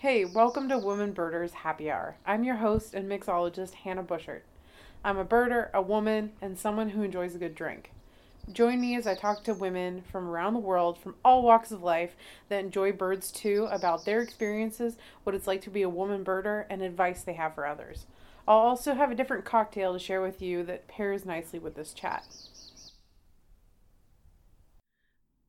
Hey, welcome to Woman Birders Happy Hour. I'm your host and mixologist, Hannah Bushert. I'm a birder, a woman, and someone who enjoys a good drink. Join me as I talk to women from around the world, from all walks of life, that enjoy birds too, about their experiences, what it's like to be a woman birder, and advice they have for others. I'll also have a different cocktail to share with you that pairs nicely with this chat.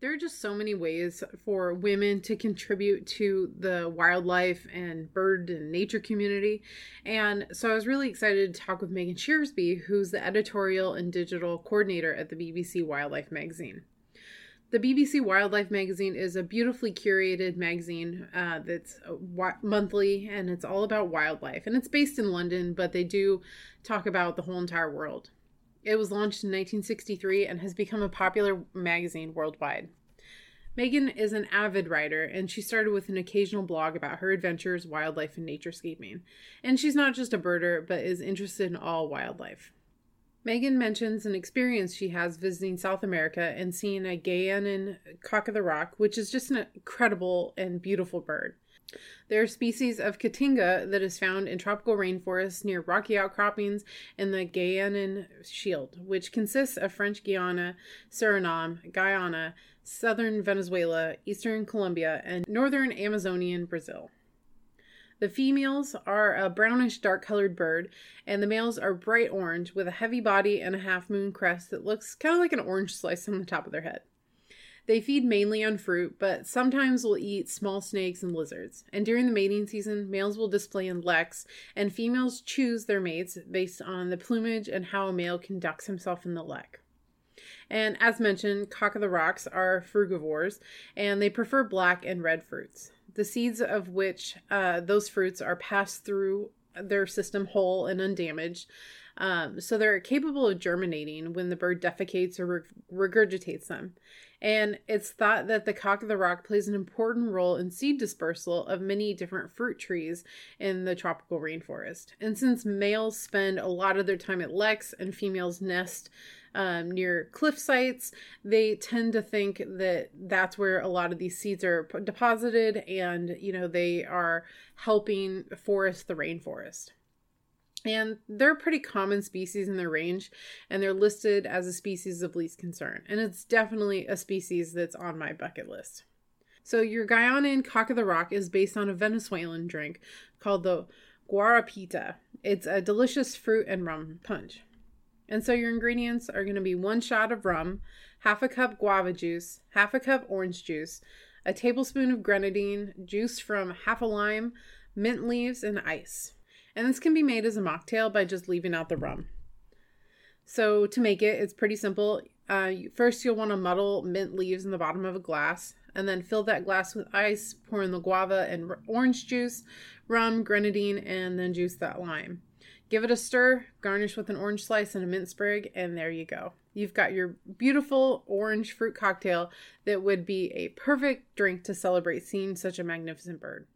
There are just so many ways for women to contribute to the wildlife and bird and nature community. And so I was really excited to talk with Megan Shersby, who's the editorial and digital coordinator at the BBC Wildlife magazine. The BBC Wildlife magazine is a beautifully curated magazine uh, that's monthly and it's all about wildlife. And it's based in London, but they do talk about the whole entire world. It was launched in 1963 and has become a popular magazine worldwide. Megan is an avid writer, and she started with an occasional blog about her adventures, wildlife, and naturescaping. And she's not just a birder, but is interested in all wildlife. Megan mentions an experience she has visiting South America and seeing a Guianan cock of the rock, which is just an incredible and beautiful bird. There are species of Cotinga that is found in tropical rainforests near rocky outcroppings in the Guianan Shield, which consists of French Guiana, Suriname, Guyana, southern Venezuela, eastern Colombia, and northern Amazonian Brazil. The females are a brownish dark colored bird, and the males are bright orange with a heavy body and a half moon crest that looks kind of like an orange slice on the top of their head. They feed mainly on fruit, but sometimes will eat small snakes and lizards. And during the mating season, males will display in leks, and females choose their mates based on the plumage and how a male conducts himself in the lek. And as mentioned, cock of the rocks are frugivores, and they prefer black and red fruits. The seeds of which uh, those fruits are passed through their system whole and undamaged. Um, so they're capable of germinating when the bird defecates or regurgitates them. And it's thought that the cock of the rock plays an important role in seed dispersal of many different fruit trees in the tropical rainforest. And since males spend a lot of their time at leks and females nest um, near cliff sites, they tend to think that that's where a lot of these seeds are deposited and, you know, they are helping forest the rainforest. And they're a pretty common species in their range, and they're listed as a species of least concern. And it's definitely a species that's on my bucket list. So, your Guianan cock of the rock is based on a Venezuelan drink called the guarapita. It's a delicious fruit and rum punch. And so, your ingredients are going to be one shot of rum, half a cup guava juice, half a cup orange juice, a tablespoon of grenadine, juice from half a lime, mint leaves, and ice. And this can be made as a mocktail by just leaving out the rum. So to make it, it's pretty simple. Uh, first, you'll want to muddle mint leaves in the bottom of a glass, and then fill that glass with ice. Pour in the guava and orange juice, rum, grenadine, and then juice that lime. Give it a stir, garnish with an orange slice and a mint sprig, and there you go. You've got your beautiful orange fruit cocktail that would be a perfect drink to celebrate seeing such a magnificent bird.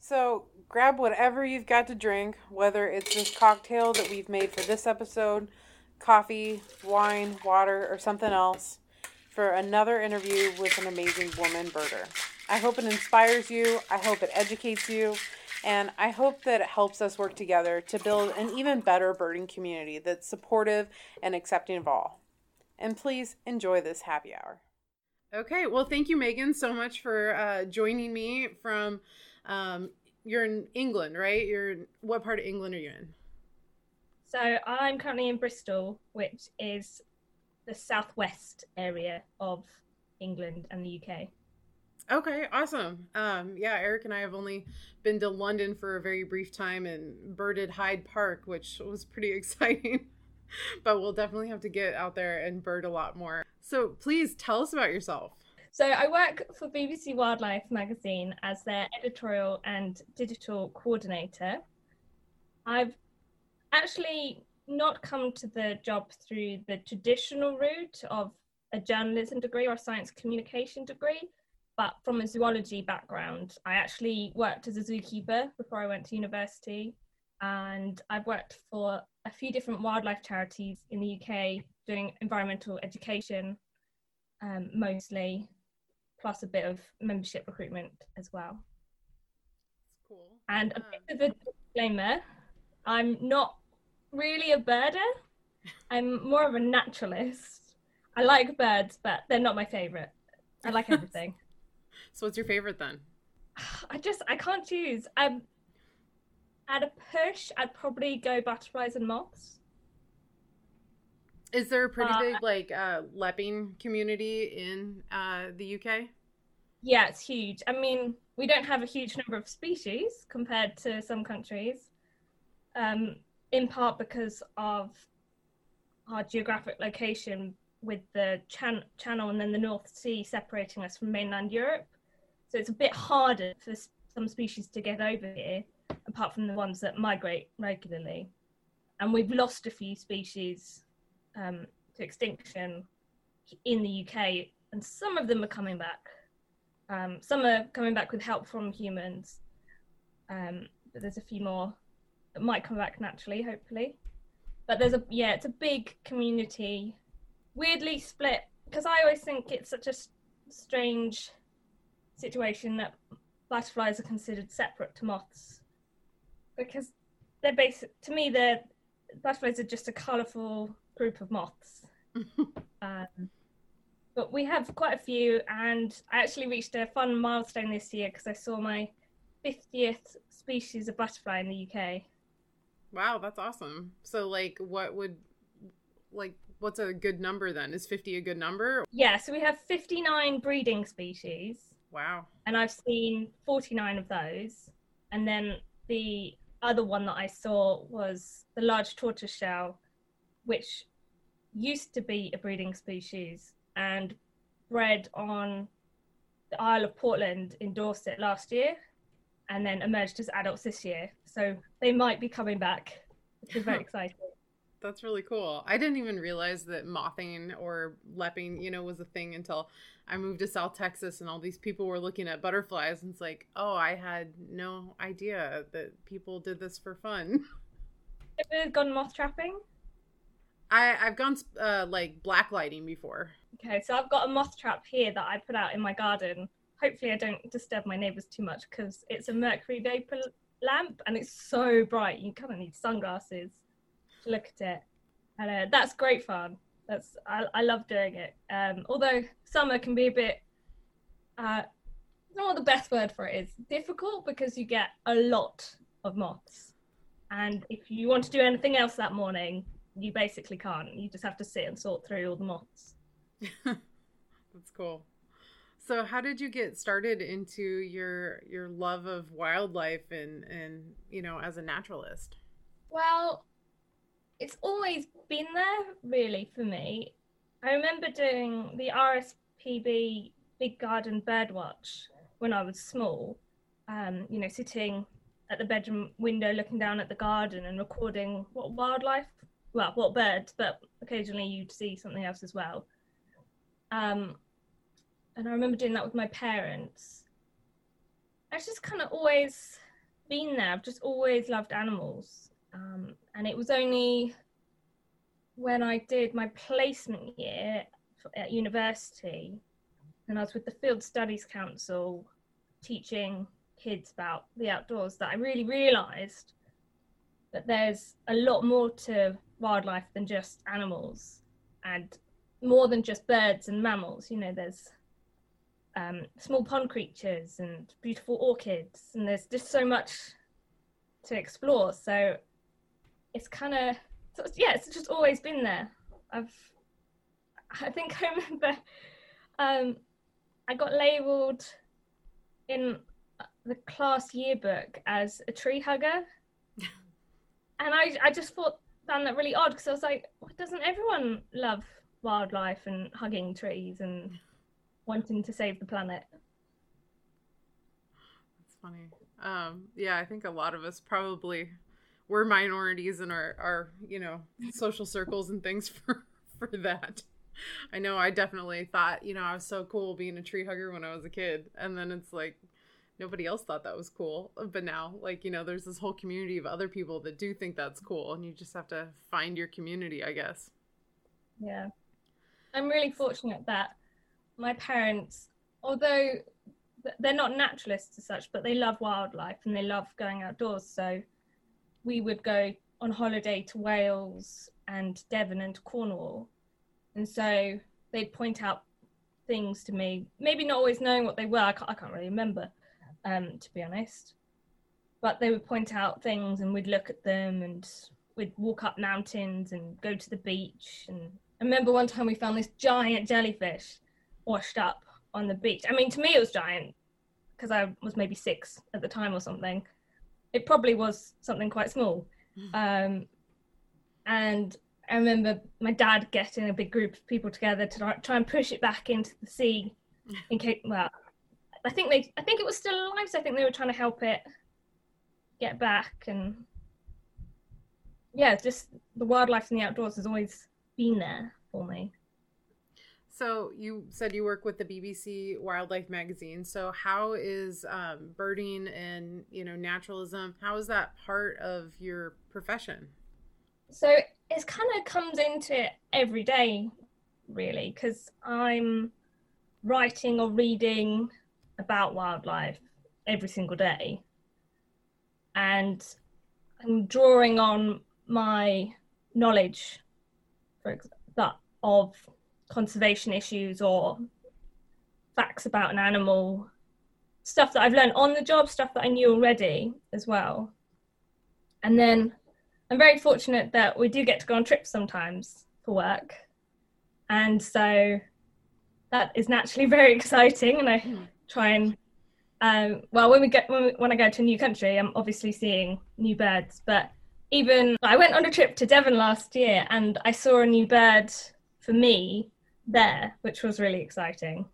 So, grab whatever you've got to drink, whether it's this cocktail that we've made for this episode, coffee, wine, water, or something else, for another interview with an amazing woman birder. I hope it inspires you, I hope it educates you, and I hope that it helps us work together to build an even better birding community that's supportive and accepting of all. And please enjoy this happy hour. Okay, well, thank you, Megan, so much for uh, joining me from um, you're in England, right? You're in, what part of England are you in? So I'm currently in Bristol, which is the southwest area of England and the UK. Okay, awesome. Um, yeah, Eric and I have only been to London for a very brief time and birded Hyde Park, which was pretty exciting. but we'll definitely have to get out there and bird a lot more. So please tell us about yourself. So I work for BBC Wildlife magazine as their editorial and digital coordinator. I've actually not come to the job through the traditional route of a journalism degree or a science communication degree, but from a zoology background. I actually worked as a zookeeper before I went to university, and I've worked for a few different wildlife charities in the UK doing environmental education um, mostly plus a bit of membership recruitment as well. cool. And a bit of a disclaimer I'm not really a birder, I'm more of a naturalist. I like birds, but they're not my favorite. I like everything. so, what's your favorite then? I just, I can't choose. Um, at a push, I'd probably go butterflies and moths. Is there a pretty uh, big like uh, lepping community in uh, the UK? Yeah, it's huge. I mean, we don't have a huge number of species compared to some countries, um, in part because of our geographic location with the chan- channel and then the North Sea separating us from mainland Europe. So it's a bit harder for some species to get over here, apart from the ones that migrate regularly. And we've lost a few species um, to extinction in the UK, and some of them are coming back. Um, some are coming back with help from humans, um, but there's a few more that might come back naturally, hopefully. But there's a yeah, it's a big community, weirdly split because I always think it's such a strange situation that butterflies are considered separate to moths because they're basic to me they're butterflies are just a colourful group of moths. um, but we have quite a few, and I actually reached a fun milestone this year because I saw my 50th species of butterfly in the UK. Wow, that's awesome. So, like, what would, like, what's a good number then? Is 50 a good number? Yeah, so we have 59 breeding species. Wow. And I've seen 49 of those. And then the other one that I saw was the large tortoiseshell, which used to be a breeding species and bred on the Isle of Portland in Dorset last year and then emerged as adults this year. So they might be coming back, which is very exciting. That's really cool. I didn't even realize that mothing or lepping, you know, was a thing until I moved to South Texas and all these people were looking at butterflies and it's like, oh, I had no idea that people did this for fun. Have you gone moth trapping? I I've gone uh, like black lighting before. Okay, so I've got a moth trap here that I put out in my garden. Hopefully, I don't disturb my neighbours too much because it's a mercury vapor lamp and it's so bright. You kind of need sunglasses to look at it, and uh, that's great fun. That's I, I love doing it. Um, although summer can be a bit. Uh, not what the best word for it is. Difficult because you get a lot of moths, and if you want to do anything else that morning, you basically can't. You just have to sit and sort through all the moths. That's cool. So how did you get started into your your love of wildlife and and you know as a naturalist? Well, it's always been there really for me. I remember doing the RSPB Big Garden Birdwatch when I was small. Um, you know, sitting at the bedroom window looking down at the garden and recording what wildlife well, what birds, but occasionally you'd see something else as well. Um, and I remember doing that with my parents. I've just kind of always been there. I've just always loved animals. Um, and it was only when I did my placement year at university, and I was with the Field Studies Council teaching kids about the outdoors, that I really realised that there's a lot more to wildlife than just animals and more than just birds and mammals. You know, there's um, small pond creatures and beautiful orchids, and there's just so much to explore. So it's kind of, yeah, it's just always been there. I've, I think I remember um, I got labelled in the class yearbook as a tree hugger. And I, I just thought found that really odd because I was like, why doesn't everyone love wildlife and hugging trees and wanting to save the planet? That's funny. Um, yeah, I think a lot of us probably we're minorities in our, our you know social circles and things for for that. I know I definitely thought, you know, I was so cool being a tree hugger when I was a kid. And then it's like, nobody else thought that was cool. Uh, but now, like, you know, there's this whole community of other people that do think that's cool, and you just have to find your community, I guess. Yeah. I'm really fortunate that my parents, although they're not naturalists as such, but they love wildlife and they love going outdoors. So we would go on holiday to Wales and Devon and Cornwall. And so they'd point out things to me, maybe not always knowing what they were. I can't, I can't really remember, um, to be honest. But they would point out things and we'd look at them and we'd walk up mountains and go to the beach. And I remember one time we found this giant jellyfish washed up on the beach. I mean, to me, it was giant because I was maybe six at the time or something. It probably was something quite small. Hmm. Um, and I remember my dad getting a big group of people together to try and push it back into the sea. In case, well, I think they, I think it was still alive, so I think they were trying to help it get back. And yeah, just the wildlife in the outdoors has always been there for me. So you said you work with the BBC Wildlife Magazine. So how is um, birding and you know naturalism? How is that part of your profession? So it kind of comes into it every day, really, because I'm writing or reading about wildlife every single day, and I'm drawing on my knowledge, for example, that of conservation issues or facts about an animal, stuff that I've learned on the job, stuff that I knew already as well. And then I'm very fortunate that we do get to go on trips sometimes for work. And so that is naturally very exciting. And I hmm. Try and, um, well, when we get, when, we, when I go to a new country, I'm obviously seeing new birds. But even I went on a trip to Devon last year and I saw a new bird for me there, which was really exciting.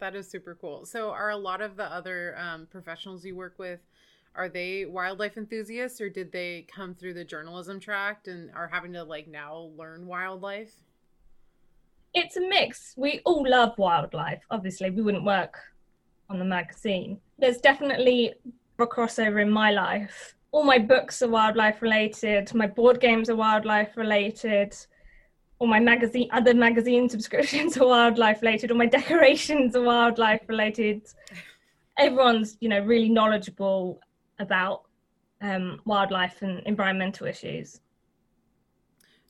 That is super cool. So, are a lot of the other um, professionals you work with are they wildlife enthusiasts or did they come through the journalism tract and are having to like now learn wildlife? It's a mix. We all love wildlife. Obviously, we wouldn't work on the magazine. There's definitely a crossover in my life. All my books are wildlife related. My board games are wildlife related all my magazine other magazine subscriptions are wildlife related all my decorations are wildlife related everyone's you know really knowledgeable about um, wildlife and environmental issues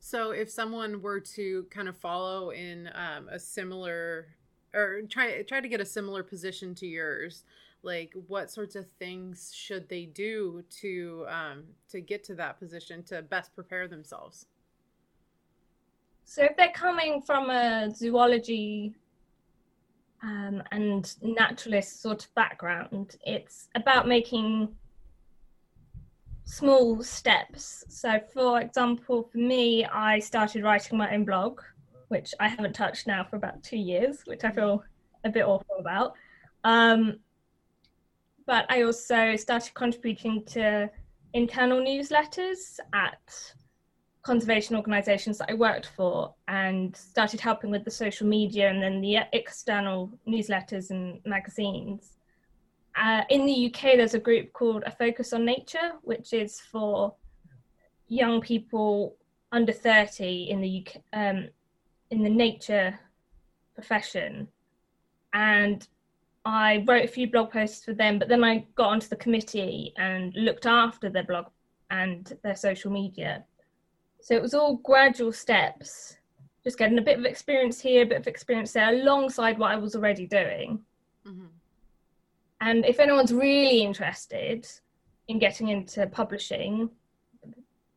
so if someone were to kind of follow in um, a similar or try try to get a similar position to yours like what sorts of things should they do to um, to get to that position to best prepare themselves? So if they're coming from a zoology um, and naturalist sort of background, it's about making small steps. So, for example, for me, I started writing my own blog, which I haven't touched now for about two years, which I feel a bit awful about. Um, but I also started contributing to internal newsletters at conservation organizations that I worked for and started helping with the social media and then the external newsletters and magazines. Uh, in the UK, there's a group called A Focus on Nature, which is for young people under 30 in the UK, um, in the nature profession. And I wrote a few blog posts for them, but then I got onto the committee and looked after their blog and their social media so it was all gradual steps, just getting a bit of experience here, a bit of experience there, alongside what I was already doing. Mm-hmm. And if anyone's really interested in getting into publishing,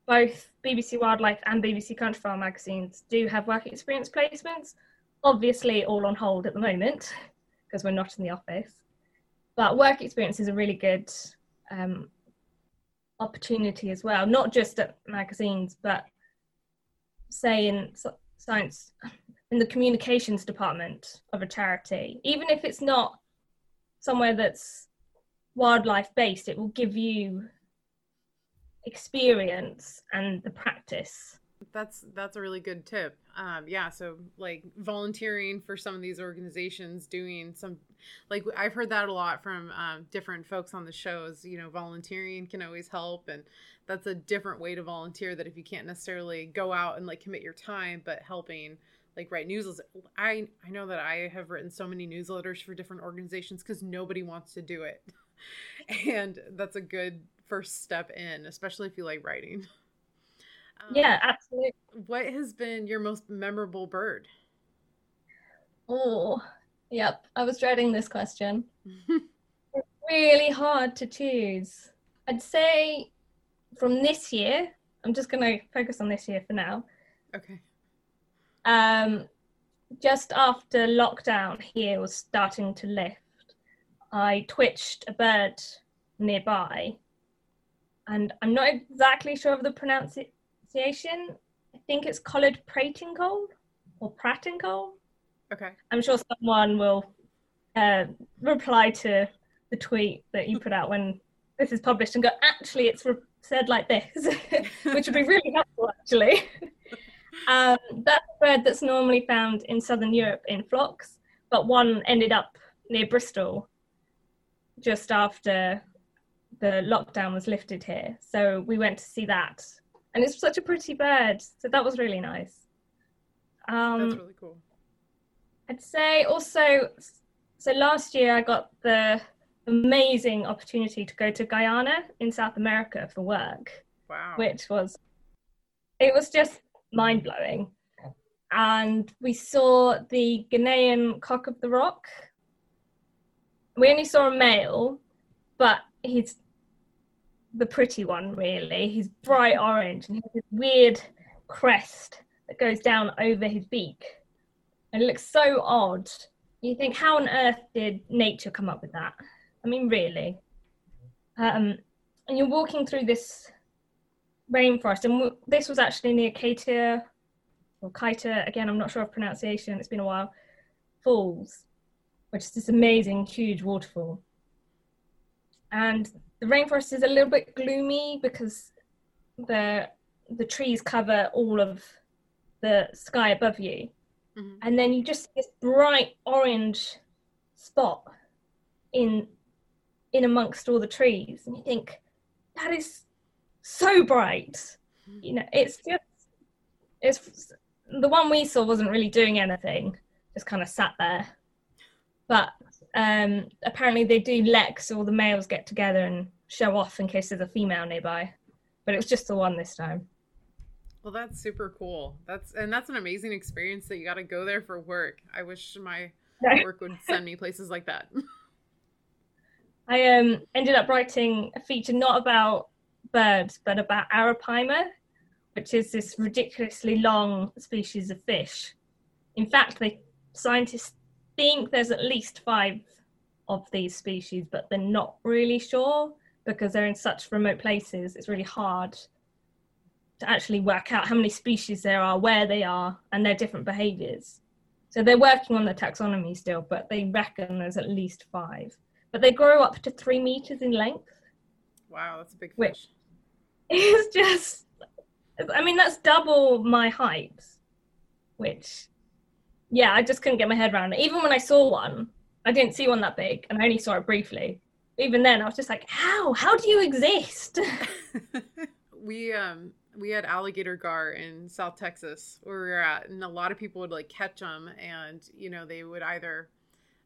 both BBC Wildlife and BBC Countryfile magazines do have work experience placements. Obviously, all on hold at the moment because we're not in the office. But work experience is a really good um, opportunity as well, not just at magazines, but say in science in the communications department of a charity even if it's not somewhere that's wildlife based it will give you experience and the practice. That's that's a really good tip. Um yeah so like volunteering for some of these organizations doing some like i've heard that a lot from um, different folks on the shows you know volunteering can always help and that's a different way to volunteer that if you can't necessarily go out and like commit your time but helping like write newsletters. I I know that I have written so many newsletters for different organizations because nobody wants to do it, and that's a good first step in, especially if you like writing. Um, yeah, absolutely. What has been your most memorable bird? Oh, yep. I was dreading this question. it's really hard to choose. I'd say from this year, I'm just going to focus on this year for now. Okay. Um, just after lockdown here was starting to lift, I twitched a bird nearby, and I'm not exactly sure of the pronunciation. I think it's collared pratincole or pratincole. Okay. I'm sure someone will uh, reply to the tweet that you put out when this is published and go, actually, it's re- said like this, which would be really helpful, actually. um, that's a bird that's normally found in southern Europe in flocks, but one ended up near Bristol just after the lockdown was lifted here. So we went to see that. And it's such a pretty bird. So that was really nice. Um, That's really cool. I'd say also, so last year I got the amazing opportunity to go to Guyana in South America for work. Wow. Which was, it was just mind blowing. And we saw the Guianan cock of the rock. We only saw a male, but he's the pretty one, really. He's bright orange and he has this weird crest that goes down over his beak. And it looks so odd. You think, how on earth did nature come up with that? I mean, really. Um, and you're walking through this rainforest, and w- this was actually near Kaita, or Kaita, again, I'm not sure of pronunciation, it's been a while, Falls, which is this amazing, huge waterfall. And the rainforest is a little bit gloomy because the the trees cover all of the sky above you. Mm-hmm. And then you just see this bright orange spot in in amongst all the trees and you think that is so bright. You know it's just it's the one we saw wasn't really doing anything just kind of sat there. But um apparently they do leks all the males get together and show off in case there's a female nearby. But it was just the one this time. Well that's super cool. That's and that's an amazing experience that you got to go there for work. I wish my work would send me places like that. I um, ended up writing a feature not about birds, but about Arapaima, which is this ridiculously long species of fish. In fact, the scientists think there's at least five of these species, but they're not really sure because they're in such remote places. It's really hard to actually work out how many species there are, where they are, and their different behaviors. So they're working on the taxonomy still, but they reckon there's at least five but they grow up to three meters in length. Wow, that's a big fish. It's just, I mean, that's double my height, which, yeah, I just couldn't get my head around it. Even when I saw one, I didn't see one that big, and I only saw it briefly. Even then, I was just like, how? How do you exist? we um we had alligator gar in South Texas where we were at, and a lot of people would like catch them, and you know they would either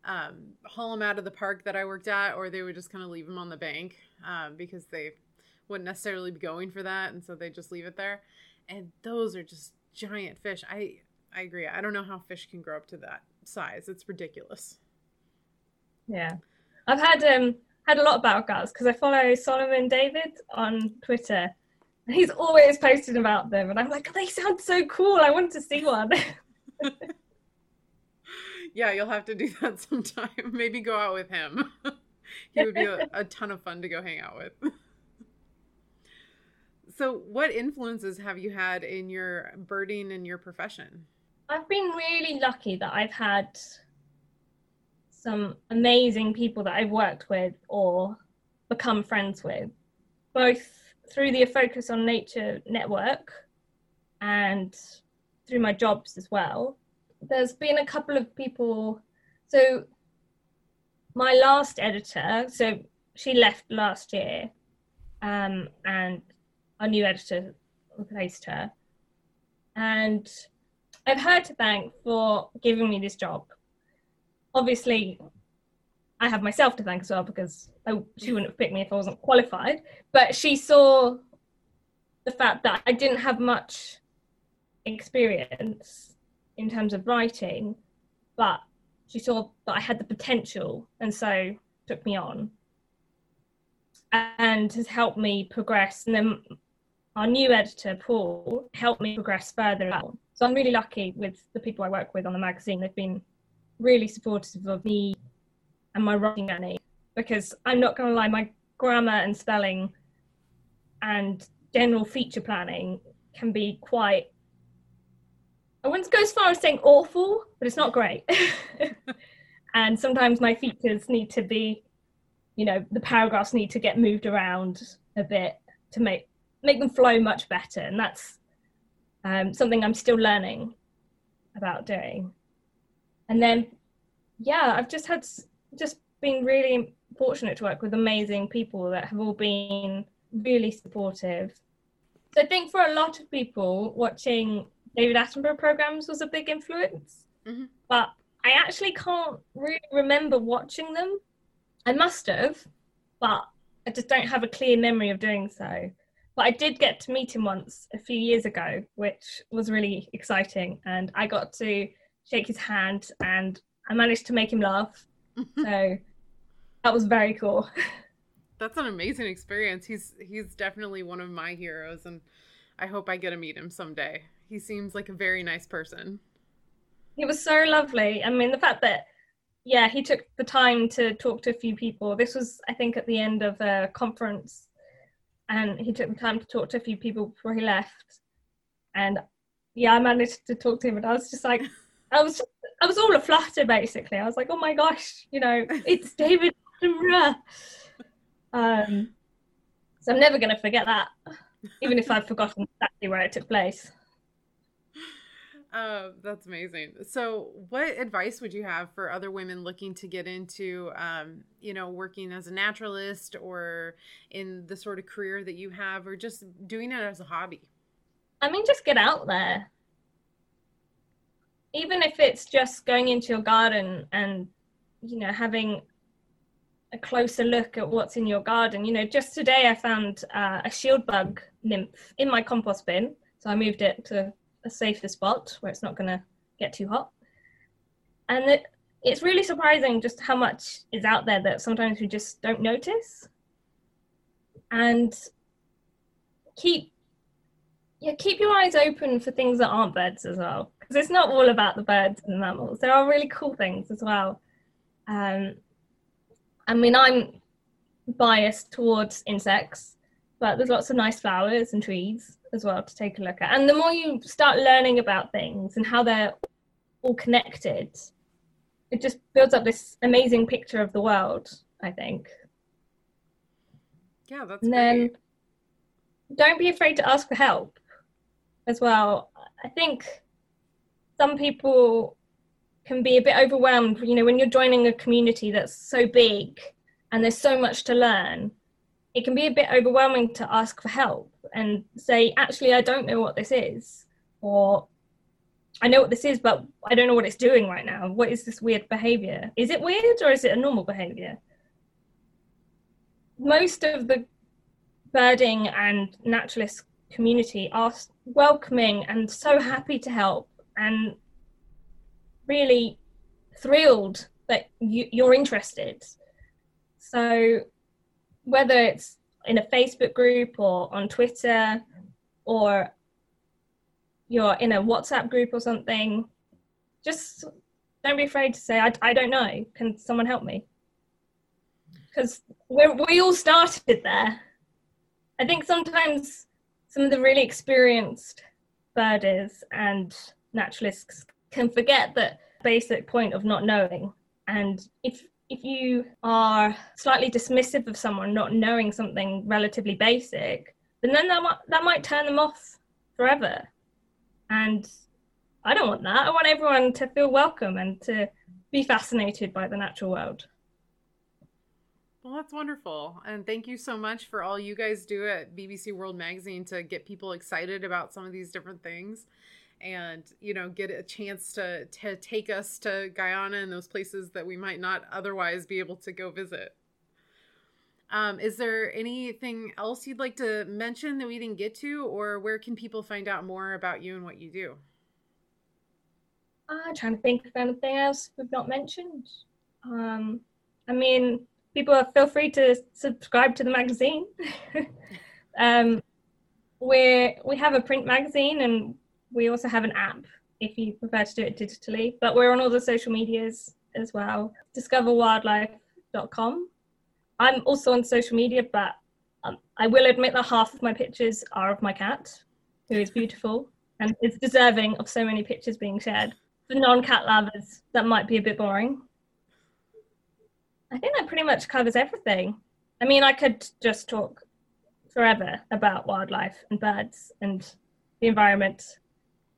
um, haul them out of the park that I worked at, or they would just kind of leave them on the bank um, because they wouldn't necessarily be going for that, and so they just leave it there. And those are just giant fish. I I agree. I don't know how fish can grow up to that size. It's ridiculous. Yeah, I've had um had a lot about gars because I follow Solomon David on Twitter. and He's always posting about them, and I'm like, oh, they sound so cool. I want to see one. yeah, you'll have to do that sometime. Maybe go out with him. he would be a, a ton of fun to go hang out with. So, what influences have you had in your birding and your profession? I've been really lucky that I've had some amazing people that I've worked with or become friends with, both through the Focus on Nature network and through my jobs as well there's been a couple of people. So my last editor, so she left last year, um, and a new editor replaced her. And I've her to thank for giving me this job. Obviously, I have myself to thank as well because I, she wouldn't have picked me if I wasn't qualified. But she saw the fact that I didn't have much experience in terms of writing, but she saw that I had the potential and so took me on and has helped me progress. And then our new editor, Paul, helped me progress further. So I'm really lucky with the people I work with on the magazine. They've been really supportive of me and my writing journey because I'm not going to lie, my grammar and spelling and general feature planning can be quite I wouldn't go as far as saying awful, but it's not great. and sometimes my features need to be, you know, the paragraphs need to get moved around a bit to make make them flow much better. And that's um, something I'm still learning about doing. And then, yeah, I've just had just been really fortunate to work with amazing people that have all been really supportive. So I think for a lot of people watching David Attenborough programs was a big influence, mm-hmm. but I actually can't really remember watching them. I must have, but I just don't have a clear memory of doing so. But I did get to meet him once a few years ago, which was really exciting. And I got to shake his hand and I managed to make him laugh. so that was very cool. That's an amazing experience. He's he's definitely one of my heroes and I hope I get to meet him someday. He seems like a very nice person. He was so lovely. I mean the fact that yeah, he took the time to talk to a few people. This was I think at the end of a conference and he took the time to talk to a few people before he left. And yeah, I managed to talk to him, and I was just like, I was, I was all a flutter basically. I was like, oh my gosh, you know, it's David Attenborough. Um, so I'm never going to forget that, even if I've forgotten exactly where it took place. Uh, that's amazing. So, what advice would you have for other women looking to get into, um, you know, working as a naturalist or in the sort of career that you have, or just doing it as a hobby? I mean, just get out there. Even if it's just going into your garden and, you know, having a closer look at what's in your garden. You know, just today I found uh, a shield bug nymph in my compost bin. So I moved it to a safer spot where it's not going to get too hot. And it, it's really surprising just how much is out there that sometimes we just don't notice. And keep yeah, keep your eyes open for things that aren't birds as well, because it's not all about the birds and the mammals. There are really cool things as well. Um, I mean, I'm biased towards insects, but there's lots of nice flowers and trees as well to take a look at. And the more you start learning about things and how they're all connected, it just builds up this amazing picture of the world, I think. Yeah, that's and then don't be afraid to ask for help as well. I think some people can be a bit overwhelmed, you know, when you're joining a community that's so big and there's so much to learn, it can be a bit overwhelming to ask for help and say, actually, I don't know what this is, or I know what this is, but I don't know what it's doing right now. What is this weird behavior? Is it weird or is it a normal behavior? Most of the birding and naturalist community are welcoming and so happy to help and really thrilled that you, you're interested. So whether it's in a Facebook group or on Twitter or you're in a WhatsApp group or something, just don't be afraid to say, I, I don't know. Can someone help me? Because we all started there. I think sometimes some of the really experienced birders and naturalists can forget that basic point of not knowing. And if if you are slightly dismissive of someone not knowing something relatively basic, then, then that might, that might turn them off forever. And I don't want that. I want everyone to feel welcome and to be fascinated by the natural world. Well, that's wonderful. And thank you so much for all you guys do at BBC World Magazine to get people excited about some of these different things. And you know get a chance to to take us to Guyana and those places that we might not otherwise be able to go visit. Um, is there anything else you'd like to mention that we didn't get to, or where can people find out more about you and what you do? I'm trying to think of anything else we've not mentioned. Um, I mean, people feel free to subscribe to the magazine. um, we we have a print magazine and we also have an app if you prefer to do it digitally. But we're on all the social medias as well. Discoverwildlife.com. I'm also on social media, but um, I will admit that half of my pictures are of my cat, who is beautiful and is deserving of so many pictures being shared. For non-cat lovers, that might be a bit boring. I think that pretty much covers everything. I mean, I could just talk forever about wildlife and birds and the environment,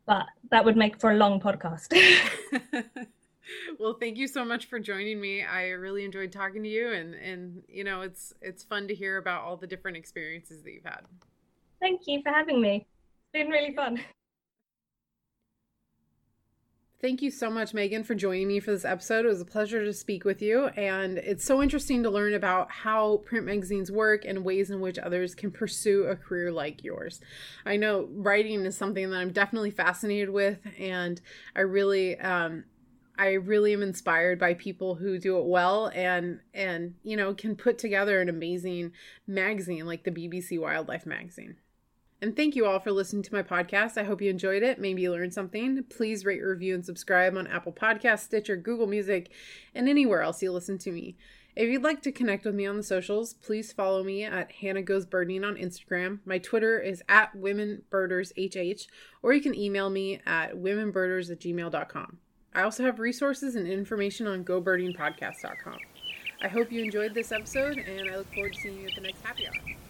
but that would make for a long podcast. well, thank you so much for joining me. I really enjoyed talking to you and and you know, it's it's fun to hear about all the different experiences that you've had. Thank you for having me. It's been really fun. Thank you so much, Megan, for joining me for this episode. It was a pleasure to speak with you. And it's so interesting to learn about how print magazines work and ways in which others can pursue a career like yours. I know writing is something that I'm definitely fascinated with, and I really, um, I really am inspired by people who do it well and and you know can put together an amazing magazine like the BBC Wildlife magazine. And thank you all for listening to my podcast. I hope you enjoyed it. Maybe you learned something. Please rate, review, and subscribe on Apple Podcasts, Stitcher, Google Music, and anywhere else you listen to me. If you'd like to connect with me on the socials, please follow me at Hannah Goes Birding on Instagram. My Twitter is at WomenBirdersHH, or you can email me at womenbirders at gmail.com. I also have resources and information on GoBirdingPodcast.com. I hope you enjoyed this episode, and I look forward to seeing you at the next happy hour.